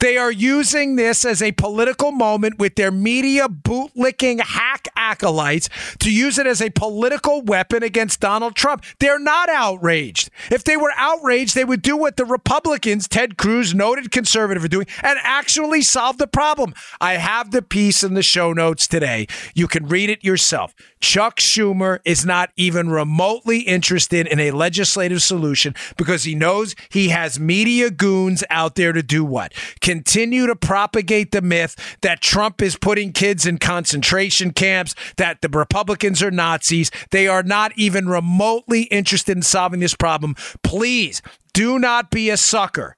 They are using this as a political moment with their media bootlicking hack acolytes to use it as a political weapon against Donald Trump. They're not outraged. If they were outraged, they would do what the Republicans, Ted Cruz, noted conservative, are doing and actually solve the problem. I have the piece in the show notes today. You can read it yourself. Chuck Schumer is not even remotely interested in a legislative solution because he knows he has media goons out there to do what? Continue to propagate the myth that Trump is putting kids in concentration camps, that the Republicans are Nazis. They are not even remotely interested in solving this problem. Please do not be a sucker.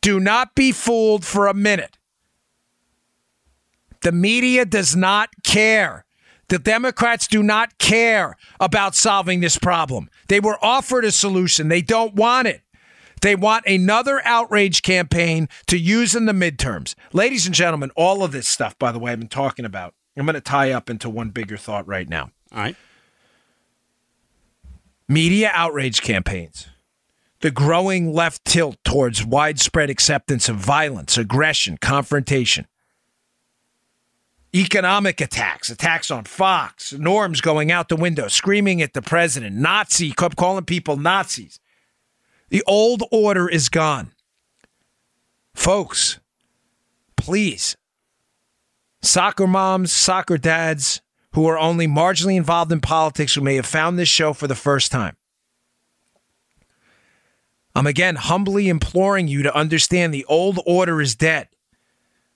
Do not be fooled for a minute. The media does not care. The Democrats do not care about solving this problem. They were offered a solution. They don't want it. They want another outrage campaign to use in the midterms. Ladies and gentlemen, all of this stuff, by the way, I've been talking about, I'm going to tie up into one bigger thought right now. All right. Media outrage campaigns, the growing left tilt towards widespread acceptance of violence, aggression, confrontation, economic attacks, attacks on Fox, norms going out the window, screaming at the president, Nazi, calling people Nazis. The old order is gone. Folks, please, soccer moms, soccer dads who are only marginally involved in politics who may have found this show for the first time. I'm again humbly imploring you to understand the old order is dead.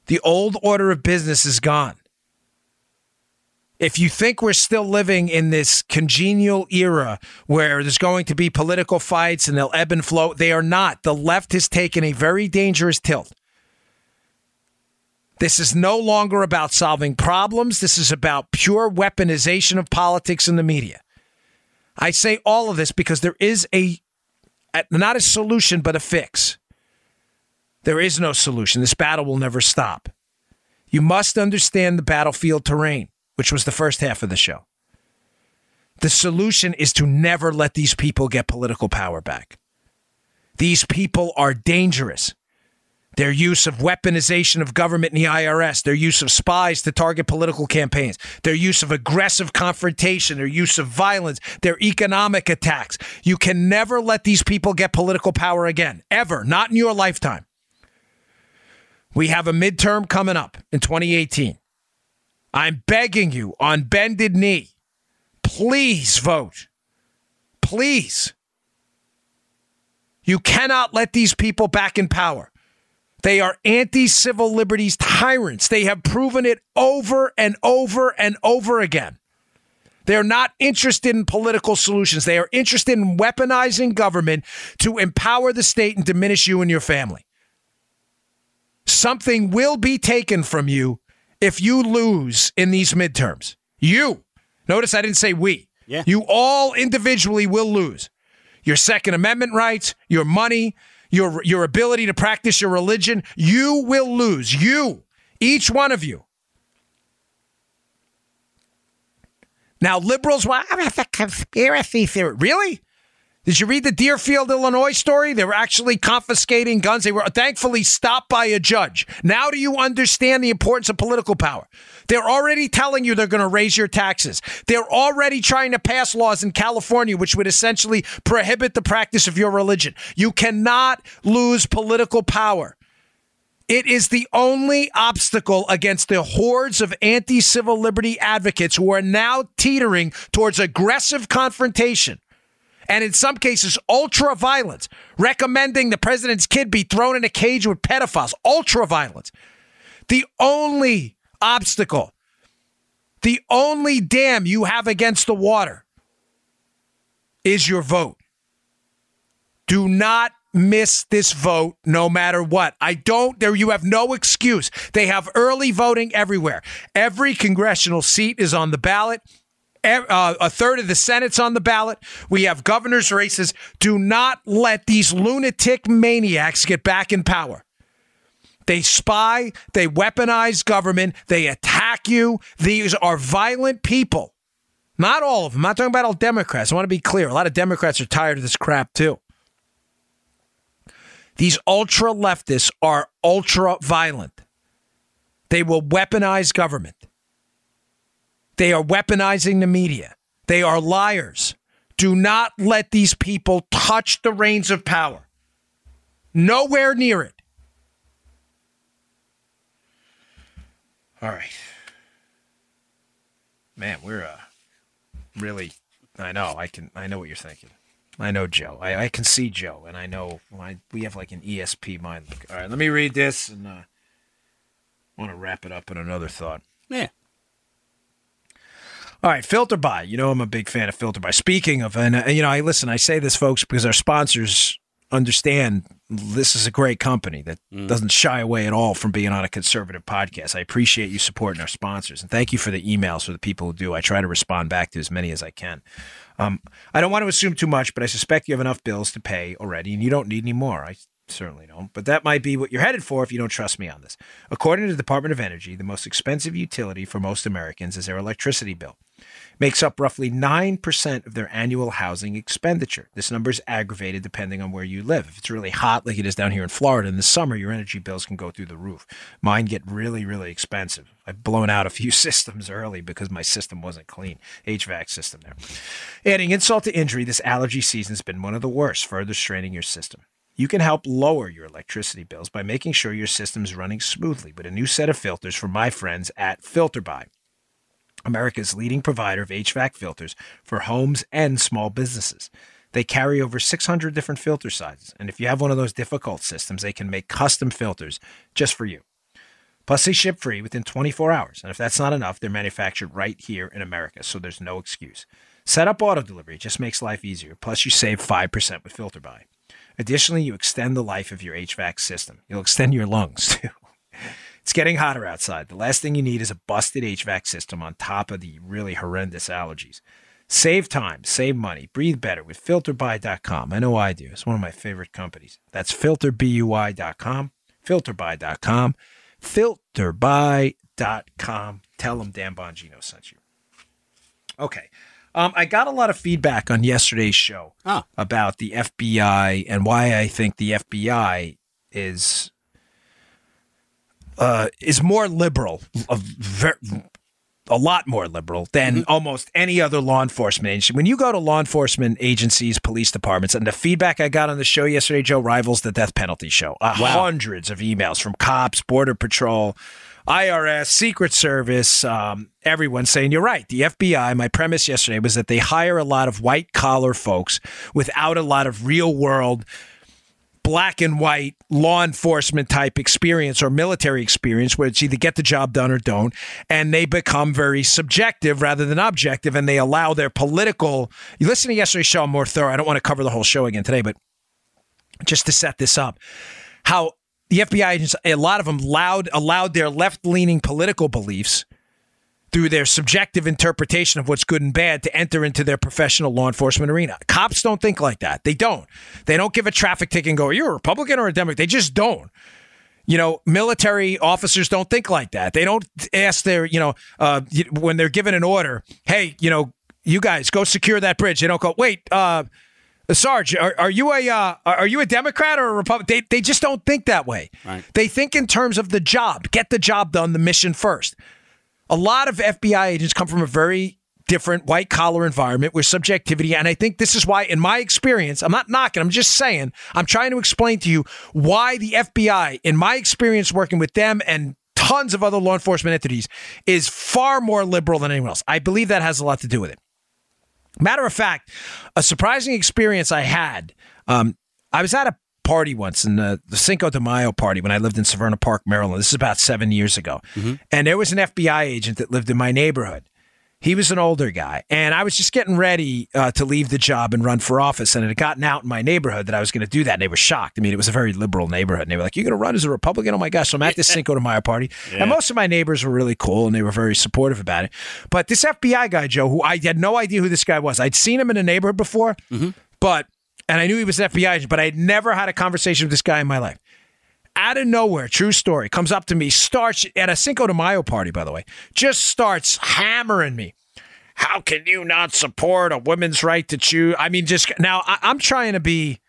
The old order of business is gone. If you think we're still living in this congenial era where there's going to be political fights and they'll ebb and flow, they are not. The left has taken a very dangerous tilt. This is no longer about solving problems. This is about pure weaponization of politics and the media. I say all of this because there is a, not a solution, but a fix. There is no solution. This battle will never stop. You must understand the battlefield terrain which was the first half of the show. The solution is to never let these people get political power back. These people are dangerous. Their use of weaponization of government and the IRS, their use of spies to target political campaigns, their use of aggressive confrontation, their use of violence, their economic attacks. You can never let these people get political power again, ever, not in your lifetime. We have a midterm coming up in 2018. I'm begging you on bended knee, please vote. Please. You cannot let these people back in power. They are anti civil liberties tyrants. They have proven it over and over and over again. They're not interested in political solutions. They are interested in weaponizing government to empower the state and diminish you and your family. Something will be taken from you if you lose in these midterms. You. Notice I didn't say we. Yeah. You all individually will lose. Your Second Amendment rights, your money, your your ability to practice your religion, you will lose. You, each one of you. Now, liberals, well, that's a conspiracy theory. Really? Did you read the Deerfield, Illinois story? They were actually confiscating guns. They were thankfully stopped by a judge. Now, do you understand the importance of political power? They're already telling you they're going to raise your taxes. They're already trying to pass laws in California which would essentially prohibit the practice of your religion. You cannot lose political power. It is the only obstacle against the hordes of anti civil liberty advocates who are now teetering towards aggressive confrontation and in some cases ultra violence, recommending the president's kid be thrown in a cage with pedophiles, ultra violence. The only obstacle, the only dam you have against the water is your vote. Do not miss this vote no matter what. I don't there you have no excuse. They have early voting everywhere. Every congressional seat is on the ballot uh, a third of the Senate's on the ballot. We have governor's races. Do not let these lunatic maniacs get back in power. They spy, they weaponize government, they attack you. These are violent people. Not all of them. I'm not talking about all Democrats. I want to be clear. A lot of Democrats are tired of this crap too. These ultra leftists are ultra violent. They will weaponize government. They are weaponizing the media. They are liars. Do not let these people touch the reins of power. Nowhere near it. All right. Man, we're uh, really. I know. I can. I know what you're thinking. I know Joe. I, I can see Joe, and I know I, we have like an ESP mind. All right, let me read this, and uh, want to wrap it up in another thought. Yeah. All right, FilterBuy. You know I'm a big fan of FilterBuy. Speaking of, and uh, you know, I listen. I say this, folks, because our sponsors understand this is a great company that mm. doesn't shy away at all from being on a conservative podcast. I appreciate you supporting our sponsors, and thank you for the emails for the people who do. I try to respond back to as many as I can. Um, I don't want to assume too much, but I suspect you have enough bills to pay already, and you don't need any more. I certainly don't. But that might be what you're headed for if you don't trust me on this. According to the Department of Energy, the most expensive utility for most Americans is their electricity bill makes up roughly 9% of their annual housing expenditure. This number is aggravated depending on where you live. If it's really hot, like it is down here in Florida in the summer, your energy bills can go through the roof. Mine get really, really expensive. I've blown out a few systems early because my system wasn't clean. HVAC system there. Adding insult to injury, this allergy season has been one of the worst, further straining your system. You can help lower your electricity bills by making sure your system is running smoothly with a new set of filters from my friends at FilterBuy, America's leading provider of HVAC filters for homes and small businesses. They carry over 600 different filter sizes, and if you have one of those difficult systems, they can make custom filters just for you. Plus, they ship free within 24 hours, and if that's not enough, they're manufactured right here in America, so there's no excuse. Set up auto delivery, it just makes life easier. Plus, you save 5% with FilterBuy. Additionally, you extend the life of your HVAC system. You'll extend your lungs too. It's getting hotter outside. The last thing you need is a busted HVAC system on top of the really horrendous allergies. Save time, save money, breathe better with filterbuy.com. I know I do. It's one of my favorite companies. That's filterbuy.com, filterbuy.com, filterbuy.com. Tell them Dan Bongino sent you. Okay. Um, I got a lot of feedback on yesterday's show Oh. about the FBI and why I think the FBI is uh, is more liberal, a, ver- a lot more liberal than almost any other law enforcement agency. When you go to law enforcement agencies, police departments, and the feedback I got on the show yesterday, Joe, rivals the death penalty show. Uh, Hundreds of emails from cops, border patrol. IRS, Secret Service, um, everyone saying, You're right. The FBI, my premise yesterday was that they hire a lot of white collar folks without a lot of real world black and white law enforcement type experience or military experience where it's either get the job done or don't and they become very subjective rather than objective and they allow their political you listen to yesterday's show I'm more thorough i don't want to cover the whole show again today but just to set this up how the fbi agents a lot of them allowed allowed their left-leaning political beliefs through their subjective interpretation of what's good and bad to enter into their professional law enforcement arena. Cops don't think like that. They don't. They don't give a traffic ticket and go, Are you a Republican or a Democrat? They just don't. You know, military officers don't think like that. They don't ask their, you know, uh, when they're given an order, hey, you know, you guys go secure that bridge. They don't go, wait, uh, Sarge, are, are you a uh, are you a Democrat or a Republican? They, they just don't think that way. Right. They think in terms of the job. Get the job done, the mission first. A lot of FBI agents come from a very different white collar environment with subjectivity. And I think this is why, in my experience, I'm not knocking, I'm just saying, I'm trying to explain to you why the FBI, in my experience working with them and tons of other law enforcement entities, is far more liberal than anyone else. I believe that has a lot to do with it. Matter of fact, a surprising experience I had. Um, I was at a party once in the, the Cinco de Mayo party when I lived in Severna Park, Maryland. This is about seven years ago. And there was an FBI agent that lived in my neighborhood. He was an older guy. And I was just getting ready uh, to leave the job and run for office. And it had gotten out in my neighborhood that I was going to do that. And they were shocked. I mean, it was a very liberal neighborhood. And they were like, You're going to run as a Republican? Oh my gosh. So I'm at this Cinco de Mayo party. And most of my neighbors were really cool and they were very supportive about it. But this FBI guy, Joe, who I had no idea who this guy was, I'd seen him in a neighborhood before, but and I knew he was an FBI agent, but I had never had a conversation with this guy in my life. Out of nowhere, true story, comes up to me, starts at a Cinco de Mayo party, by the way, just starts hammering me. How can you not support a woman's right to choose? I mean, just now I, I'm trying to be,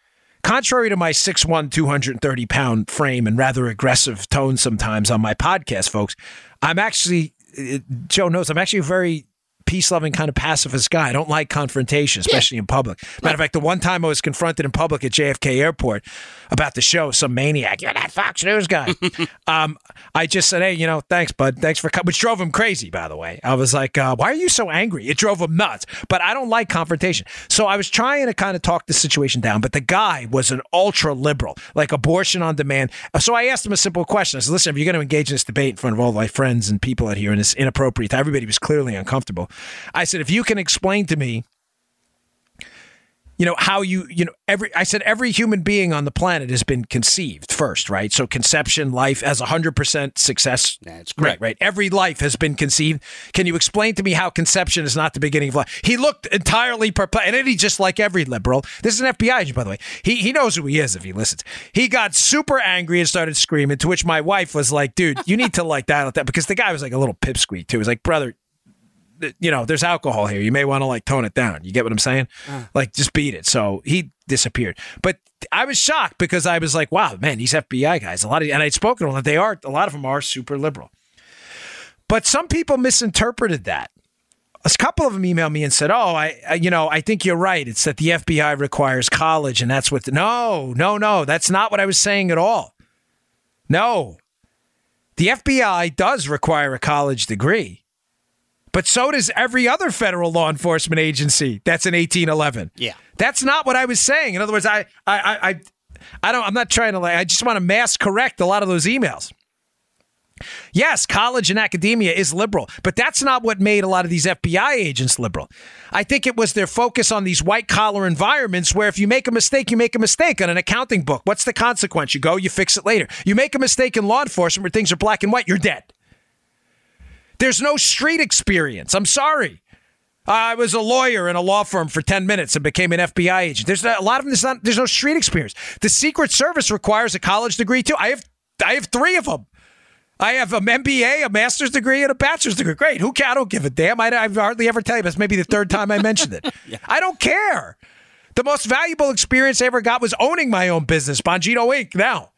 contrary to my 6'1, 230 pound frame and rather aggressive tone sometimes on my podcast, folks, I'm actually, Joe knows, I'm actually very peace loving kind of pacifist guy. I don't like confrontation, especially in public. Matter of fact, the one time I was confronted in public at JFK Airport about the show, some maniac, you're that Fox News guy. um, I just said, hey, you know, thanks, bud. Thanks for coming, which drove him crazy, by the way. I was like, uh, why are you so angry? It drove him nuts. But I don't like confrontation. So I was trying to kind of talk the situation down, but the guy was an ultra liberal, like abortion on demand. So I asked him a simple question. I said, listen, if you're going to engage in this debate in front of all my friends and people out here, and it's inappropriate, everybody was clearly uncomfortable. I said, if you can explain to me, you know how you you know every I said every human being on the planet has been conceived first, right? So conception, life as a hundred percent success. That's Right, correct. right. Every life has been conceived. Can you explain to me how conception is not the beginning of life? He looked entirely perplexed, and then he just like every liberal. This is an FBI agent, by the way. He he knows who he is if he listens. He got super angry and started screaming. To which my wife was like, "Dude, you need to like dial it down," because the guy was like a little pipsqueak too. He was like, "Brother, you know, there's alcohol here. You may want to like tone it down. You get what I'm saying? Uh. Like just beat it. So he disappeared. But I was shocked because I was like, wow, man, these FBI guys, a lot of, and I'd spoken to them, they are, a lot of them are super liberal. But some people misinterpreted that. a couple of them emailed me and said, "Oh, I, I, you know, I think you're right. It's that the FBI requires college, and that's what." The, no, no, no, that's not what I was saying at all. No, the FBI does require a college degree, but so does every other federal law enforcement agency. That's an 1811. Yeah, that's not what I was saying. In other words, I, I, I, I don't. I'm not trying to like. I just want to mass correct a lot of those emails. Yes, college and academia is liberal, but that's not what made a lot of these FBI agents liberal. I think it was their focus on these white collar environments where if you make a mistake, you make a mistake on an accounting book. What's the consequence? You go, you fix it later. You make a mistake in law enforcement where things are black and white, you're dead. There's no street experience. I'm sorry. I was a lawyer in a law firm for 10 minutes and became an FBI agent. There's a lot of them, there's, not, there's no street experience. The Secret Service requires a college degree too. I have, I have three of them. I have an MBA, a master's degree, and a bachelor's degree. Great. Who can? I don't give a damn. I, I hardly ever tell you. It's maybe the third time I mentioned it. yeah. I don't care. The most valuable experience I ever got was owning my own business, Bongino Inc. Now,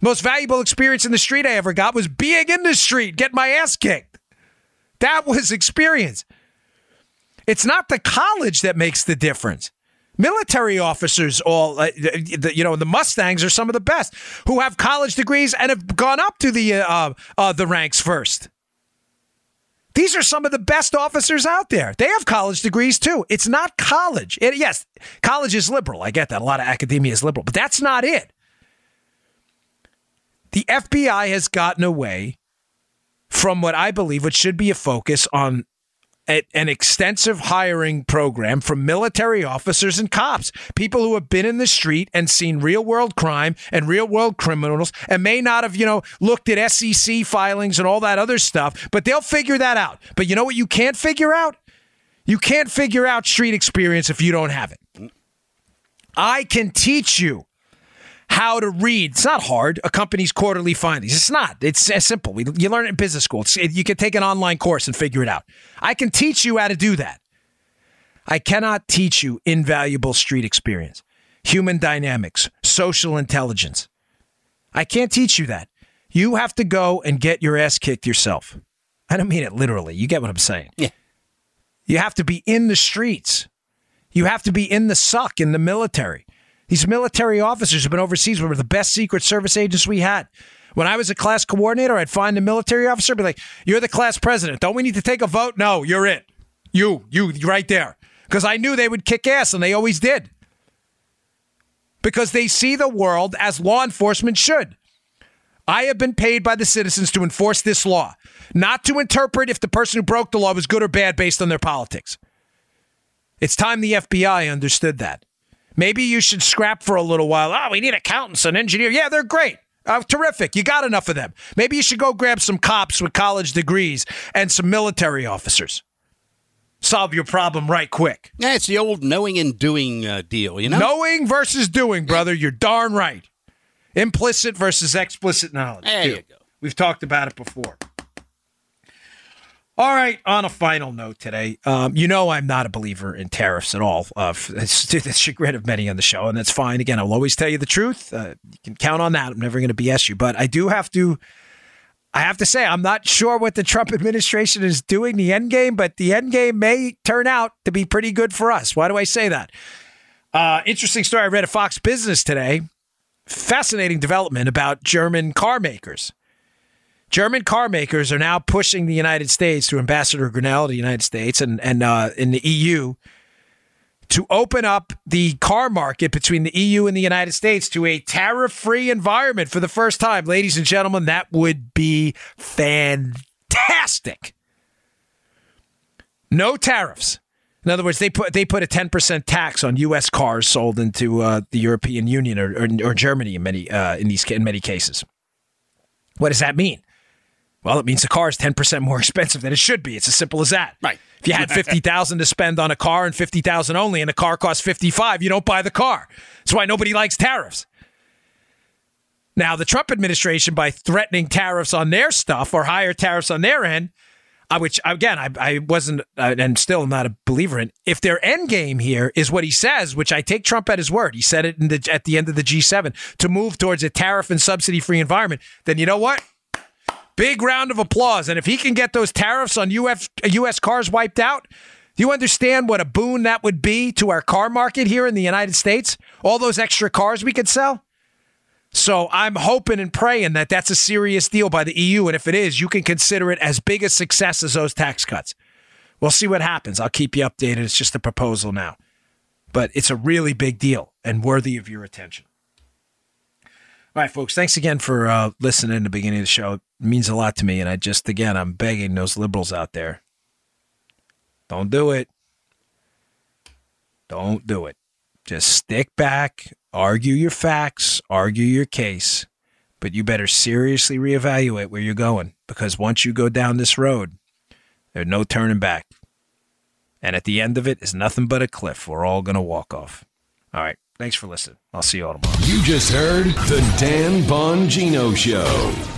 most valuable experience in the street I ever got was being in the street, getting my ass kicked. That was experience. It's not the college that makes the difference. Military officers, all uh, the, you know, the Mustangs are some of the best who have college degrees and have gone up to the uh, uh, the ranks first. These are some of the best officers out there. They have college degrees too. It's not college. It, yes, college is liberal. I get that. A lot of academia is liberal, but that's not it. The FBI has gotten away from what I believe, which should be a focus on an extensive hiring program for military officers and cops, people who have been in the street and seen real world crime and real world criminals and may not have, you know, looked at SEC filings and all that other stuff, but they'll figure that out. But you know what you can't figure out? You can't figure out street experience if you don't have it. I can teach you how to read. It's not hard. A company's quarterly findings. It's not. It's as simple. We, you learn it in business school. You can take an online course and figure it out. I can teach you how to do that. I cannot teach you invaluable street experience, human dynamics, social intelligence. I can't teach you that. You have to go and get your ass kicked yourself. I don't mean it literally. You get what I'm saying. Yeah. You have to be in the streets. You have to be in the suck in the military. These military officers have been overseas were the best Secret Service agents we had. When I was a class coordinator, I'd find a military officer, be like, You're the class president. Don't we need to take a vote? No, you're it. You, you, right there. Because I knew they would kick ass, and they always did. Because they see the world as law enforcement should. I have been paid by the citizens to enforce this law, not to interpret if the person who broke the law was good or bad based on their politics. It's time the FBI understood that. Maybe you should scrap for a little while. Oh, we need accountants and engineers. Yeah, they're great. Uh, terrific. You got enough of them. Maybe you should go grab some cops with college degrees and some military officers. Solve your problem right quick. Yeah, it's the old knowing and doing uh, deal, you know? Knowing versus doing, brother. You're darn right. Implicit versus explicit knowledge. There you go. We've talked about it before. All right. On a final note today, um, you know I'm not a believer in tariffs at all. Uh, to the chagrin of many on the show, and that's fine. Again, I'll always tell you the truth. Uh, you can count on that. I'm never going to BS you, but I do have to. I have to say, I'm not sure what the Trump administration is doing the end game, but the end game may turn out to be pretty good for us. Why do I say that? Uh, interesting story I read at Fox Business today. Fascinating development about German car makers. German car makers are now pushing the United States through Ambassador Grenell, to the United States, and and uh, in the EU to open up the car market between the EU and the United States to a tariff-free environment for the first time, ladies and gentlemen. That would be fantastic. No tariffs. In other words, they put they put a ten percent tax on U.S. cars sold into uh, the European Union or, or, or Germany in many uh, in these in many cases. What does that mean? Well, it means the car is 10% more expensive than it should be. It's as simple as that. Right. If you had 50,000 to spend on a car and 50,000 only and the car costs 55, you don't buy the car. That's why nobody likes tariffs. Now, the Trump administration by threatening tariffs on their stuff or higher tariffs on their end, uh, which again, I, I wasn't uh, and still not a believer in. If their end game here is what he says, which I take Trump at his word, he said it the, at the end of the G7 to move towards a tariff and subsidy free environment, then you know what? Big round of applause. And if he can get those tariffs on US, US cars wiped out, do you understand what a boon that would be to our car market here in the United States? All those extra cars we could sell? So I'm hoping and praying that that's a serious deal by the EU. And if it is, you can consider it as big a success as those tax cuts. We'll see what happens. I'll keep you updated. It's just a proposal now. But it's a really big deal and worthy of your attention. All right, folks, thanks again for uh, listening in the beginning of the show. It means a lot to me. And I just, again, I'm begging those liberals out there don't do it. Don't do it. Just stick back, argue your facts, argue your case, but you better seriously reevaluate where you're going because once you go down this road, there's no turning back. And at the end of it is nothing but a cliff. We're all going to walk off. All right. Thanks for listening. I'll see you all tomorrow. You just heard the Dan Bongino Show.